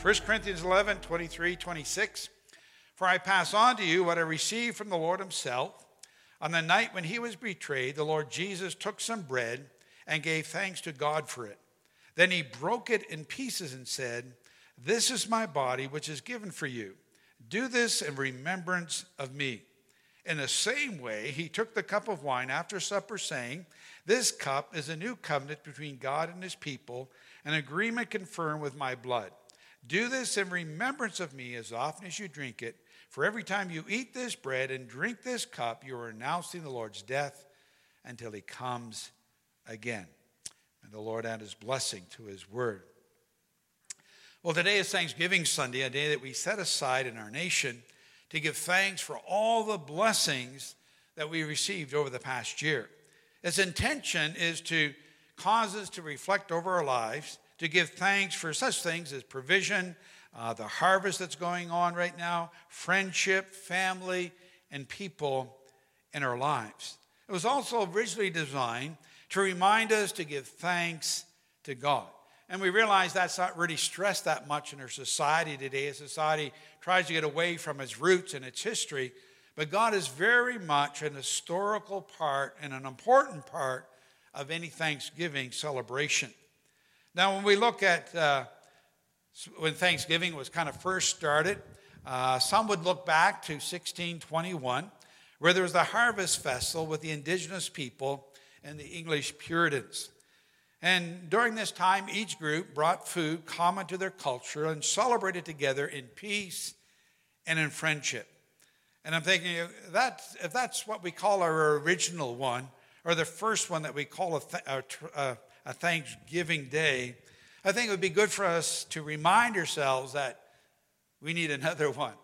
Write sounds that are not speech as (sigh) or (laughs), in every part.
1 Corinthians 11, 23, 26. For I pass on to you what I received from the Lord himself. On the night when he was betrayed, the Lord Jesus took some bread and gave thanks to God for it. Then he broke it in pieces and said, This is my body, which is given for you. Do this in remembrance of me. In the same way, he took the cup of wine after supper, saying, This cup is a new covenant between God and his people, an agreement confirmed with my blood. Do this in remembrance of me as often as you drink it. For every time you eat this bread and drink this cup, you are announcing the Lord's death until he comes again. And the Lord add his blessing to his word. Well, today is Thanksgiving Sunday, a day that we set aside in our nation to give thanks for all the blessings that we received over the past year. Its intention is to cause us to reflect over our lives, to give thanks for such things as provision, uh, the harvest that's going on right now, friendship, family, and people in our lives. It was also originally designed to remind us to give thanks to God. And we realize that's not really stressed that much in our society today. A society tries to get away from its roots and its history. But God is very much an historical part and an important part of any Thanksgiving celebration. Now, when we look at uh, when Thanksgiving was kind of first started, uh, some would look back to 1621, where there was the harvest festival with the indigenous people and the English Puritans. And during this time, each group brought food common to their culture and celebrated together in peace and in friendship. And I'm thinking, if that's, if that's what we call our original one, or the first one that we call a, th- a, a Thanksgiving Day, I think it would be good for us to remind ourselves that we need another (laughs) one.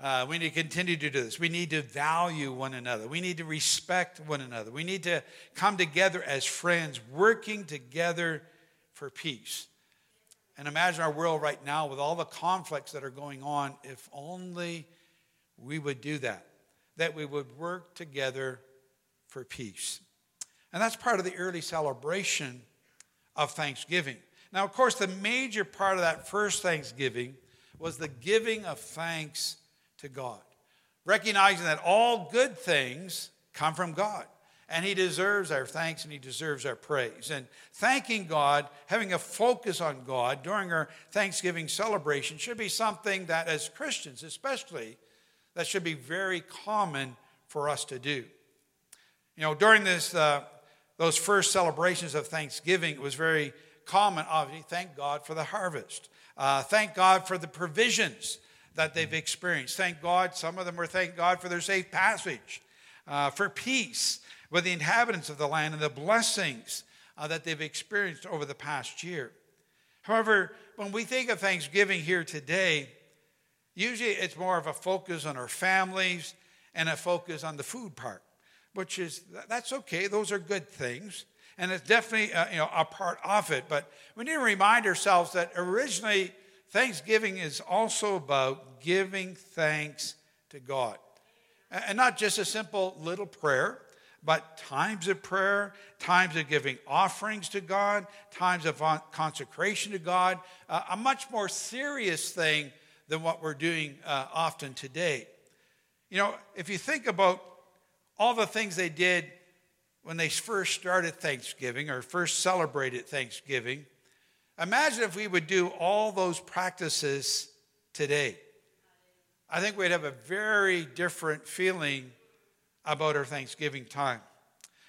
Uh, we need to continue to do this. We need to value one another. We need to respect one another. We need to come together as friends, working together for peace. And imagine our world right now with all the conflicts that are going on, if only we would do that, that we would work together for peace. And that's part of the early celebration of Thanksgiving. Now, of course, the major part of that first Thanksgiving was the giving of thanks to God, recognizing that all good things come from God. And he deserves our thanks and he deserves our praise. And thanking God, having a focus on God during our Thanksgiving celebration should be something that, as Christians especially, that should be very common for us to do. You know, during this, uh, those first celebrations of Thanksgiving, it was very common, obviously, thank God for the harvest. Uh, thank God for the provisions that they've experienced. Thank God, some of them were thank God for their safe passage, uh, for peace with the inhabitants of the land and the blessings uh, that they've experienced over the past year. However, when we think of Thanksgiving here today, usually it's more of a focus on our families and a focus on the food part, which is that's okay. Those are good things and it's definitely uh, you know a part of it. But we need to remind ourselves that originally Thanksgiving is also about giving thanks to God, and not just a simple little prayer, but times of prayer, times of giving offerings to God, times of consecration to God, uh, a much more serious thing than what we're doing uh, often today. You know, if you think about all the things they did when they first started Thanksgiving or first celebrated Thanksgiving. Imagine if we would do all those practices today. I think we'd have a very different feeling about our Thanksgiving time.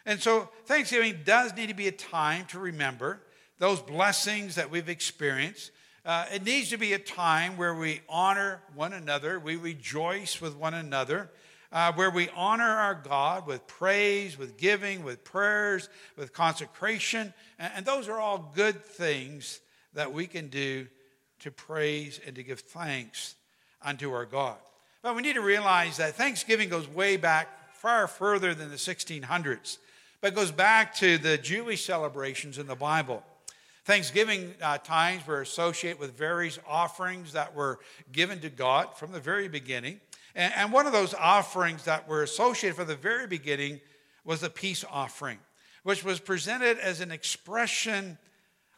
And so, Thanksgiving does need to be a time to remember those blessings that we've experienced. Uh, it needs to be a time where we honor one another, we rejoice with one another, uh, where we honor our God with praise, with giving, with prayers, with consecration. And, and those are all good things that we can do to praise and to give thanks unto our God. But we need to realize that Thanksgiving goes way back, far further than the 1600s, but goes back to the Jewish celebrations in the Bible. Thanksgiving uh, times were associated with various offerings that were given to God from the very beginning. And, and one of those offerings that were associated from the very beginning was the peace offering, which was presented as an expression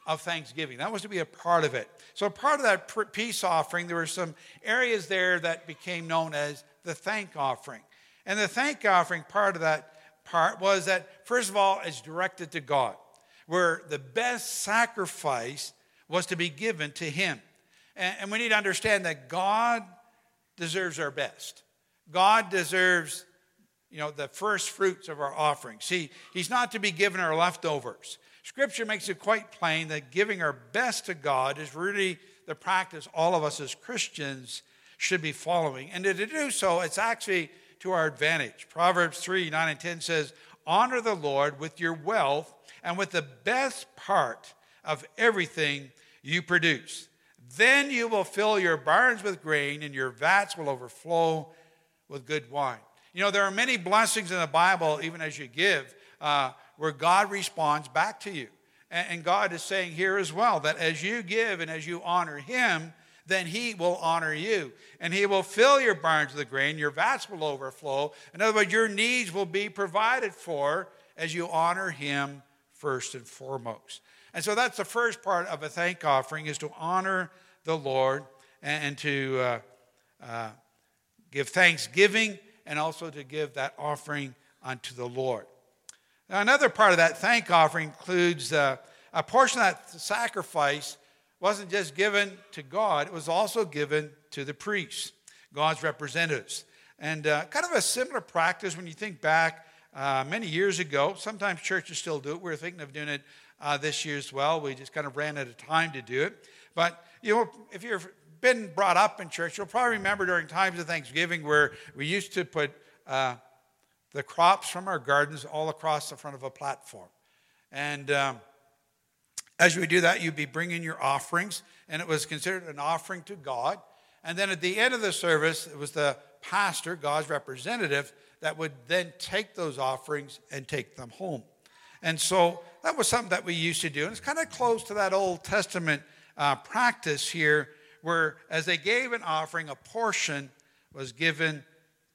of thanksgiving. That was to be a part of it. So, part of that peace offering, there were some areas there that became known as the thank offering. And the thank offering part of that part was that, first of all, it's directed to God, where the best sacrifice was to be given to Him. And, and we need to understand that God deserves our best. God deserves, you know, the first fruits of our offerings. See, He's not to be given our leftovers. Scripture makes it quite plain that giving our best to God is really the practice all of us as Christians should be following. And to do so, it's actually to our advantage. Proverbs 3 9 and 10 says, Honor the Lord with your wealth and with the best part of everything you produce. Then you will fill your barns with grain, and your vats will overflow with good wine. You know, there are many blessings in the Bible, even as you give, uh, where God responds back to you. And, and God is saying here as well that as you give and as you honor Him, then he will honor you. And he will fill your barns with grain, your vats will overflow. In other words, your needs will be provided for as you honor him first and foremost. And so that's the first part of a thank offering is to honor the Lord and, to uh, uh, give thanksgiving and also to give that offering unto the Lord. Now, another part of that thank offering includes uh, a portion of that sacrifice wasn't just given to God, it was also given to the priests, God's representatives. And uh, kind of a similar practice when you think back uh, many years ago. Sometimes churches still do it. We are thinking of doing it uh, this year as well. We just kind of ran out of time to do it. But, you know, if you've been brought up in church, you'll probably remember during times of Thanksgiving where we used to put uh, the crops from our gardens all across the front of a platform. And um, as you would do that, you'd be bringing your offerings, and it was considered an offering to God. And then at the end of the service, it was the pastor, God's representative, that would then take those offerings and take them home. And so that was something that we used to do. And it's kind of close to that Old Testament uh, practice here, where as they gave an offering, a portion was given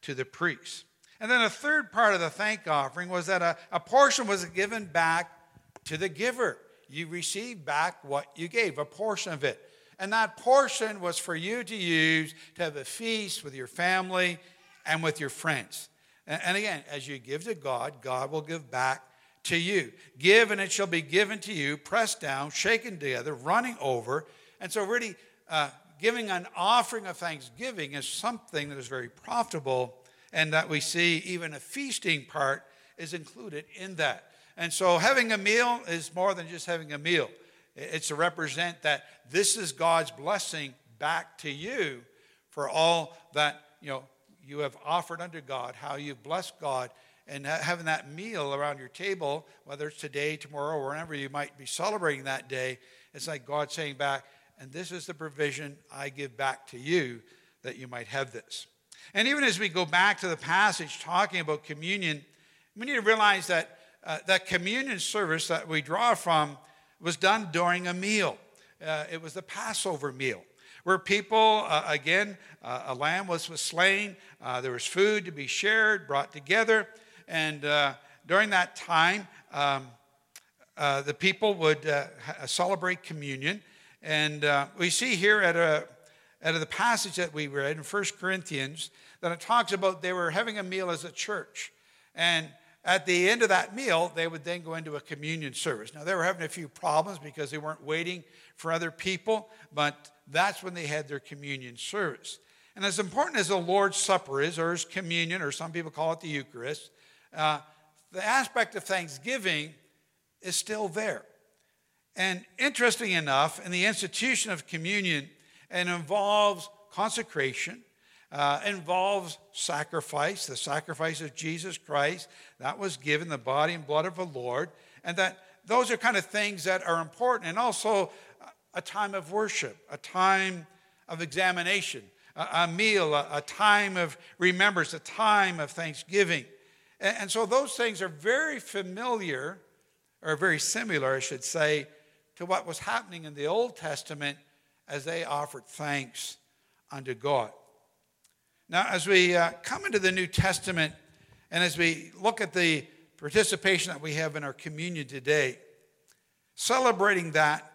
to the priest. And then a third part of the thank offering was that a, a portion was given back to the giver you received back what you gave, a portion of it. And that portion was for you to use to have a feast with your family and with your friends. And again, as you give to God, God will give back to you. Give and it shall be given to you, pressed down, shaken together, running over. And so, really, uh, giving an offering of thanksgiving is something that is very profitable, and that we see even a feasting part is included in that. And so having a meal is more than just having a meal. It's to represent that this is God's blessing back to you for all that, you know, you have offered unto God, how you've blessed God, and having that meal around your table, whether it's today, tomorrow, or whenever you might be celebrating that day, it's like God saying back, and this is the provision I give back to you that you might have this. And even as we go back to the passage talking about communion, we need to realize that uh, that communion service that we draw from was done during a meal. Uh, it was the Passover meal, where people, uh, again, uh, a lamb was, was slain, uh, there was food to be shared, brought together, and uh, during that time, um, the people would celebrate communion. And we see here at a out of the passage that we read in 1 Corinthians that it talks about they were having a meal as a church. And at the end of that meal, they would then go into a communion service. Now, they were having a few problems because they weren't waiting for other people, but that's when they had their communion service. And as important as the Lord's Supper is, or as communion, or some people call it the Eucharist, uh, the aspect of thanksgiving is still there. And interesting enough, in the institution of communion, it involves consecration, uh, involves sacrifice, the sacrifice of Jesus Christ. That was given, the body and blood of the Lord. And that those are kind of things that are important. And also a time of worship, a time of examination, a, a meal, a, a, time of remembrance, a time of thanksgiving. And, and so those things are very familiar, or very similar, I should say, to what was happening in the Old Testament as they offered thanks unto God. Now, as we uh, come into the New Testament and as we look at the participation that we have in our communion today, celebrating that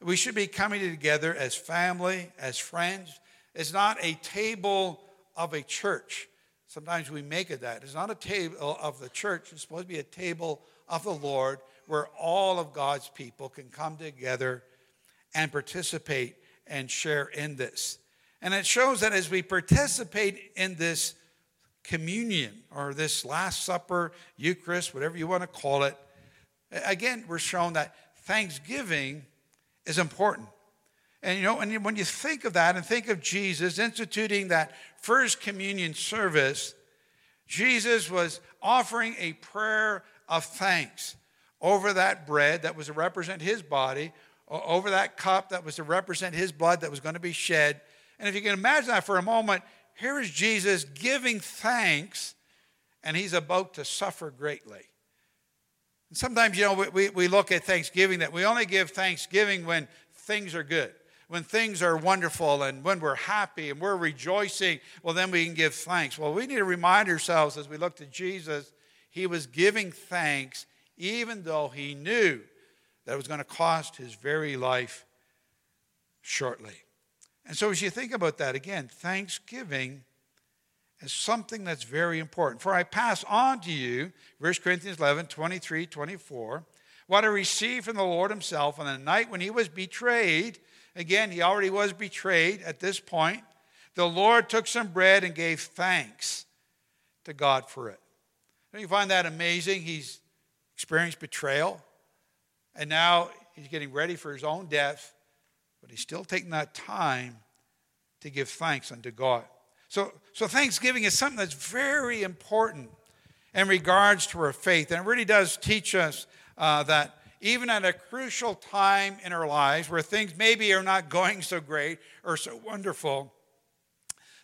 We should be coming together as family, as friends. It's not a table of a church. Sometimes we make it that. It's not a table of the church, it's supposed to be a table of the Lord where all of God's people can come together and participate and share in this. And it shows that as we participate in this communion or this Last Supper, Eucharist, whatever you want to call it, again, we're shown that thanksgiving is important. And you know, and when you think of that and think of Jesus instituting that first communion service, Jesus was offering a prayer of thanks over that bread that was to represent his body, over that cup that was to represent his blood that was going to be shed. And if you can imagine that for a moment, here is Jesus giving thanks, and he's about to suffer greatly. And sometimes, you know, we, we look at Thanksgiving that we only give Thanksgiving when things are good, when things are wonderful, and when we're happy and we're rejoicing. Well, then we can give thanks. Well, we need to remind ourselves as we look to Jesus, he was giving thanks even though he knew that it was going to cost his very life shortly. And so, as you think about that, again, thanksgiving is something that's very important. For I pass on to you, 1 Corinthians 11, 23, 24, what I received from the Lord himself on the night when he was betrayed. Again, he already was betrayed at this point. The Lord took some bread and gave thanks to God for it. Don't you find that amazing? He's experienced betrayal, and now he's getting ready for his own death, but he's still taking that time to give thanks unto God. So, so Thanksgiving is something that's very important in regards to our faith. And it really does teach us uh, that even at a crucial time in our lives where things maybe are not going so great or so wonderful,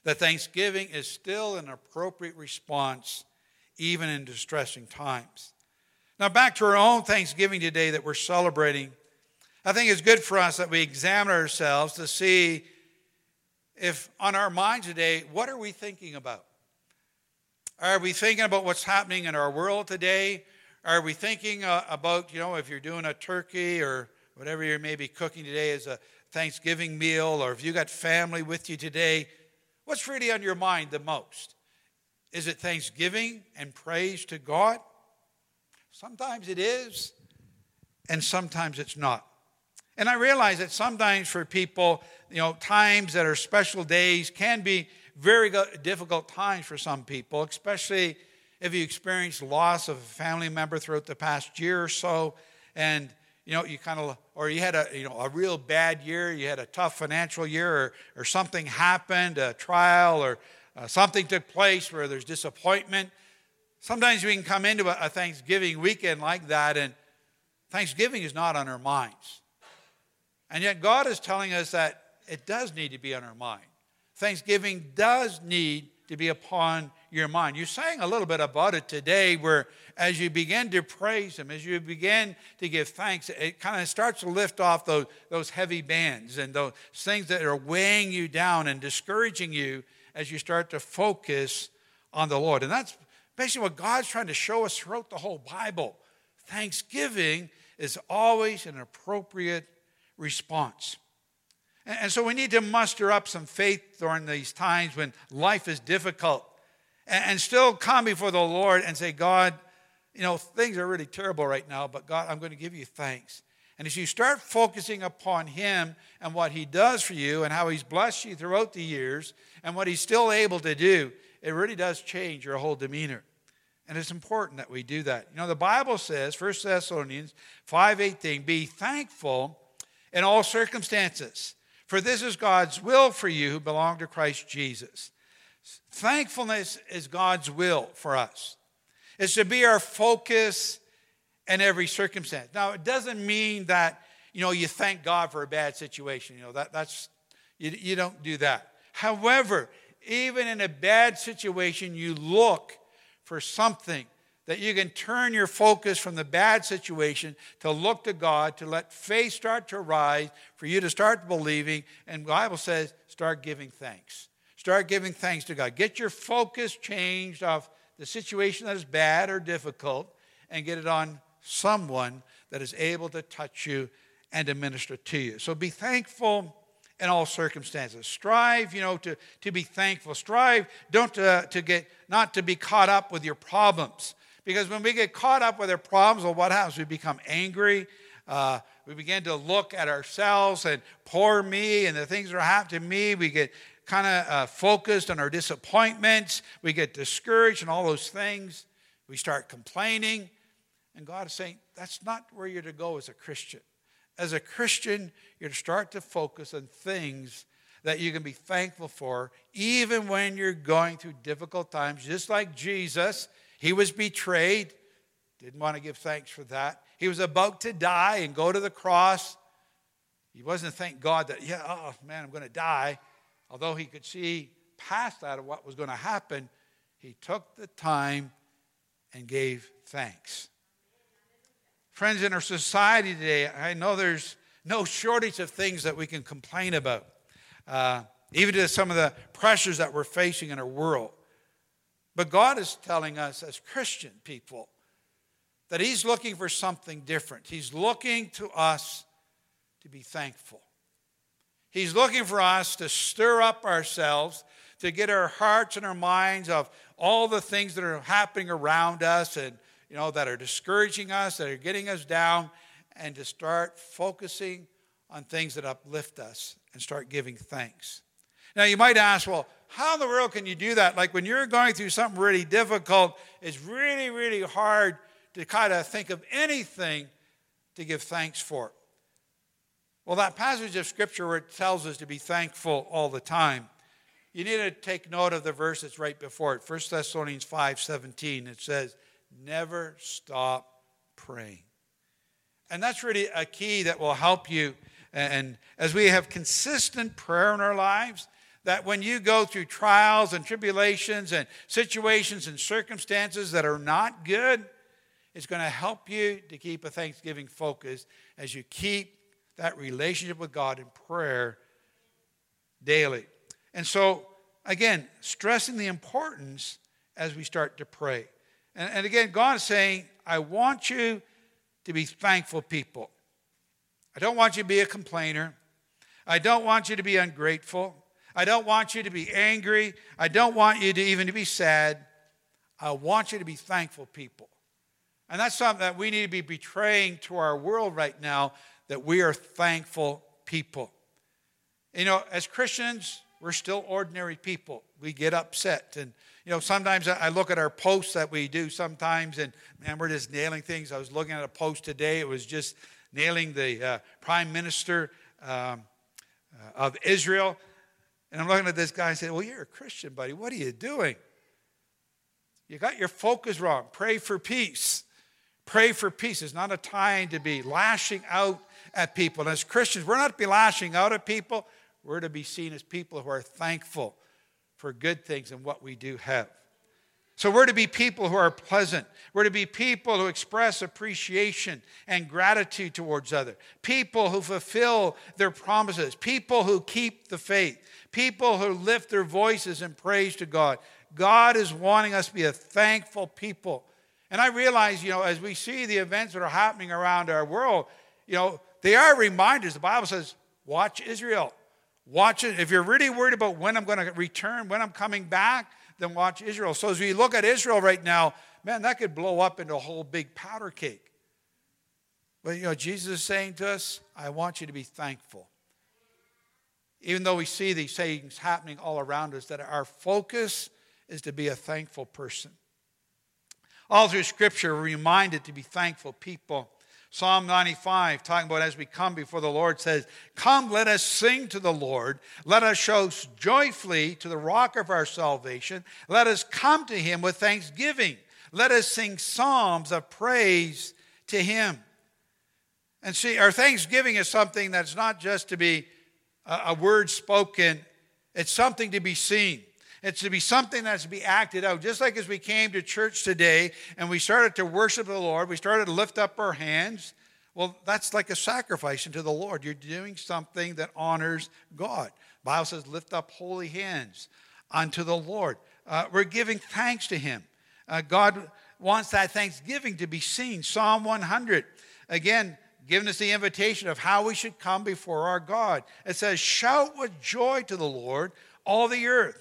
that Thanksgiving is still an appropriate response even in distressing times. Now, back to our own Thanksgiving today that we're celebrating. I think it's good for us that we examine ourselves to see if on our minds today, what are we thinking about? Are we thinking about what's happening in our world today? Are we thinking uh, about, you know, if you're doing a turkey or whatever you may be cooking today as a Thanksgiving meal, or if you got family with you today, what's really on your mind the most? Is it thanksgiving and praise to God? Sometimes it is, and sometimes it's not. And I realize that sometimes for people, you know, times that are special days can be very difficult times for some people, especially if you experienced loss of a family member throughout the past year or so, and you know, you kind of, or you had a, you know, a real bad year, you had a tough financial year, or, or something happened, a trial, or uh, something took place where there's disappointment. Sometimes we can come into a, a Thanksgiving weekend like that, and Thanksgiving is not on our minds. And yet, God is telling us that it does need to be on our mind. Thanksgiving does need to be upon your mind. You sang a little bit about it today, where as you begin to praise Him, as you begin to give thanks, it kind of starts to lift off those, those heavy bands and those things that are weighing you down and discouraging you as you start to focus on the Lord. And that's basically what God's trying to show us throughout the whole Bible. Thanksgiving is always an appropriate response. And so we need to muster up some faith during these times when life is difficult and still come before the Lord and say, God, you know, things are really terrible right now, but God, I'm going to give you thanks. And as you start focusing upon Him and what He does for you and how He's blessed you throughout the years and what He's still able to do, it really does change your whole demeanor. And it's important that we do that. You know, the Bible says, 1 Thessalonians 5:18, be thankful in all circumstances, for this is God's will for you who belong to Christ Jesus. Thankfulness is God's will for us. It should be our focus in every circumstance. Now, it doesn't mean that, you know, you thank God for a bad situation. You know, that, that's, you, you don't do that. However, even in a bad situation, you look for something that you can turn your focus from the bad situation to look to God, to let faith start to rise, for you to start believing. And Bible says, start giving thanks. Start giving thanks to God. Get your focus changed off the situation that is bad or difficult and get it on someone that is able to touch you and to minister to you. So be thankful in all circumstances. Strive, you know, to, to be thankful. Strive, don't to, to get, not to be caught up with your problems. Because when we get caught up with our problems, well, what happens? We become angry. Uh, we begin to look at ourselves and poor me and the things that are happening to me. We get kind of uh, focused on our disappointments. We get discouraged and all those things. We start complaining. And God is saying, that's not where you're to go as a Christian. As a Christian, you're to start to focus on things that you can be thankful for, even when you're going through difficult times, just like Jesus. He was betrayed, didn't want to give thanks for that. He was about to die and go to the cross. He wasn't thank God that, yeah, oh man, I'm going to die. Although he could see past that of what was going to happen, he took the time and gave thanks. Friends, in our society today, I know there's no shortage of things that we can complain about, uh, even to some of the pressures that we're facing in our world. But God is telling us as Christian people that He's looking for something different. He's looking to us to be thankful. He's looking for us to stir up ourselves, to get our hearts and our minds of all the things that are happening around us and you know that are discouraging us, that are getting us down, and to start focusing on things that uplift us and start giving thanks. Now you might ask, well, how in the world can you do that? Like when you're going through something really difficult, it's really, really hard to kind of think of anything to give thanks for. Well, that passage of Scripture where it tells us to be thankful all the time, you need to take note of the verse that's right before it. 1 Thessalonians 5 17. It says, Never stop praying. And that's really a key that will help you. And as we have consistent prayer in our lives, that when you go through trials and tribulations and situations and circumstances that are not good, it's going to help you to keep a thanksgiving focus as you keep that relationship with God in prayer daily. And so, again, stressing the importance as we start to pray. And, and again, God is saying, I want you to be thankful people. I don't want you to be a complainer. I don't want you to be ungrateful. I don't want you to be angry. I don't want you to even to be sad. I want you to be thankful people. And that's something that we need to be betraying to our world right now that we are thankful people. You know, as Christians, we're still ordinary people. We get upset. And, you know, sometimes I look at our posts that we do sometimes, and man, we're just nailing things. I was looking at a post today, it was just nailing the uh, prime minister um, uh, of Israel. And I'm looking at this guy and saying, Well, you're a Christian, buddy. What are you doing? You got your focus wrong. Pray for peace. Pray for peace. It's not a time to be lashing out at people. And as Christians, we're not to be lashing out at people. We're to be seen as people who are thankful for good things and what we do have. So we're to be people who are pleasant. We're to be people who express appreciation and gratitude towards others. People who fulfill their promises. People who keep the faith. People who lift their voices in praise to God. God is wanting us to be a thankful people. And I realize, you know, as we see the events that are happening around our world, you know, they are reminders. The Bible says, watch Israel. Watch it. If you're really worried about when I'm going to return, when I'm coming back, then watch Israel. So as we look at Israel right now, man, that could blow up into a whole big powder cake. But you know, Jesus is saying to us, I want you to be thankful. Even though we see these things happening all around us, that our focus is to be a thankful person. All through Scripture, we're reminded to be thankful people. Psalm 95, talking about as we come before the Lord, says, Come, let us sing to the Lord. Let us show joyfully to the rock of our salvation. Let us come to him with thanksgiving. Let us sing psalms of praise to him. And see, our thanksgiving is something that's not just to be a, word spoken, it's something to be seen. It's to be something that's to be acted out. Just like as we came to church today and we started to worship the Lord, we started to lift up our hands. Well, that's like a sacrifice unto the Lord. You're doing something that honors God. The Bible says, lift up holy hands unto the Lord. Uh, we're giving thanks to Him. Uh, God wants that thanksgiving to be seen. Psalm 100. Again, giving us the invitation of how we should come before our God. It says, Shout with joy to the Lord, all the earth.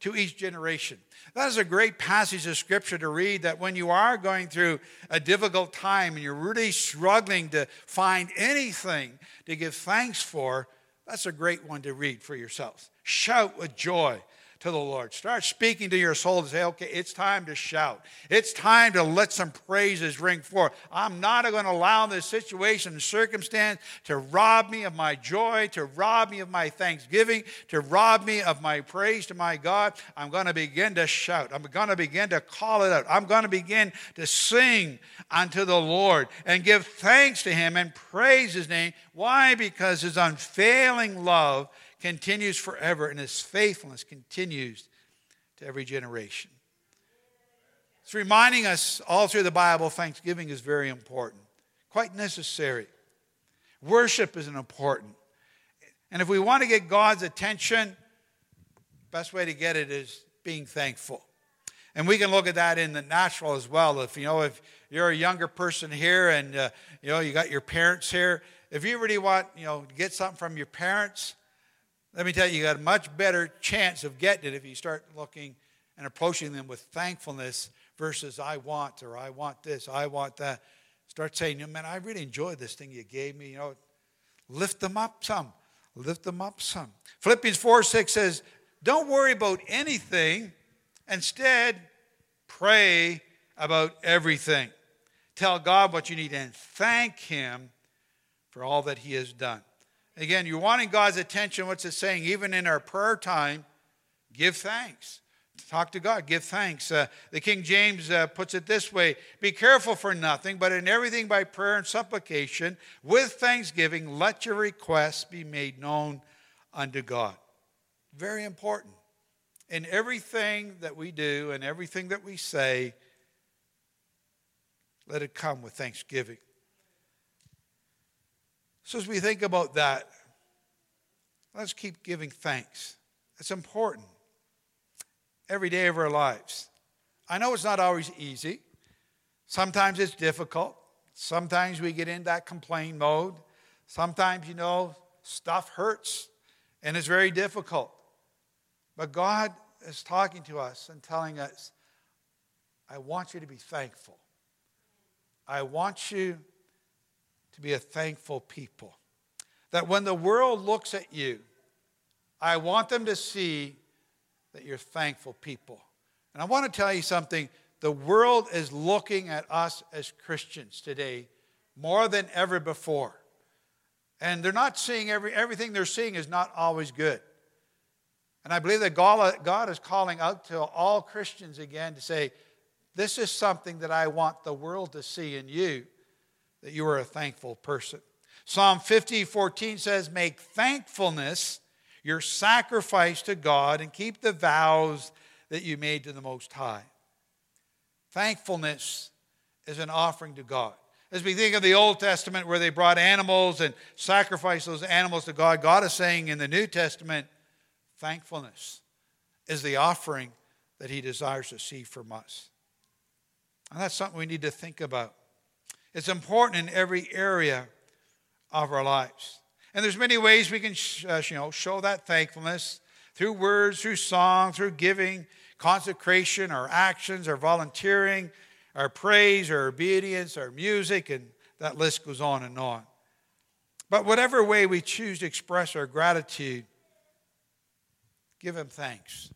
to each generation. That is a great passage of scripture to read that when you are going through a difficult time and you're really struggling to find anything to give thanks for, that's a great one to read for yourself. Shout with joy to the Lord. Start speaking to your soul to say, okay, it's time to shout. It's time to let some praises ring forth. I'm not going to allow this situation and circumstance to rob me of my joy, to rob me of my thanksgiving, to rob me of my praise to my God. I'm going to begin to shout. I'm going to begin to call it out. I'm going to begin to sing unto the Lord and give thanks to Him and praise His name. Why? Because His unfailing love continues forever, and his faithfulness continues to every generation. It's reminding us all through the Bible thanksgiving is very important, quite necessary. Worship is important. And if we want to get God's attention, best way to get it is being thankful. And we can look at that in the natural as well. If you know, if you're a younger person here and uh, you know you got your parents here, if you really want you know get something from your parents, let me tell you, you got a much better chance of getting it if you start looking and approaching them with thankfulness versus I want or I want this, I want that. Start saying, man, I really enjoyed this thing you gave me. You know, lift them up some. Lift them up some. Philippians 4 6 says, Don't worry about anything. Instead, pray about everything. Tell God what you need and thank Him for all that He has done. Again, you're wanting God's attention. What's it saying? Even in our prayer time, give thanks. Talk to God, give thanks. Uh, the King James uh, puts it this way Be careful for nothing, but in everything by prayer and supplication, with thanksgiving, let your requests be made known unto God. Very important. In everything that we do and everything that we say, let it come with thanksgiving. So, as we think about that, let's keep giving thanks. It's important every day of our lives. I know it's not always easy, sometimes it's difficult. Sometimes we get in that complain mode. Sometimes, you know, stuff hurts and it's very difficult. But God is talking to us and telling us, I want you to be thankful. I want you to be a thankful people. That when the world looks at you, I want them to see that you're thankful people. And I want to tell you something the world is looking at us as Christians today more than ever before. And they're not seeing every, everything they're seeing is not always good. And I believe that God, God is calling out to all Christians again to say, This is something that I want the world to see in you that you are a thankful person. Psalm 50, 14 says, Make thankfulness your sacrifice to God and keep the vows that you made to the Most High. Thankfulness is an offering to God. As we think of the Old Testament where they brought animals and sacrificed those animals to God, God is saying in the New Testament, thankfulness is the offering that He desires to see from us. And that's something we need to think about. It's important in every area of our lives. And there's many ways we can uh, you know, show that thankfulness through words, through song, through giving, consecration, our actions, our volunteering, our praise, our obedience, our music, and that list goes on and on. But whatever way we choose to express our gratitude, give Him thanks.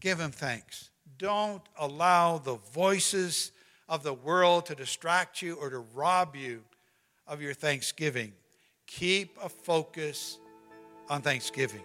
Give Him thanks. Don't allow the voices of the world to distract you or to rob you of your thanksgiving. Keep a focus on thanksgiving.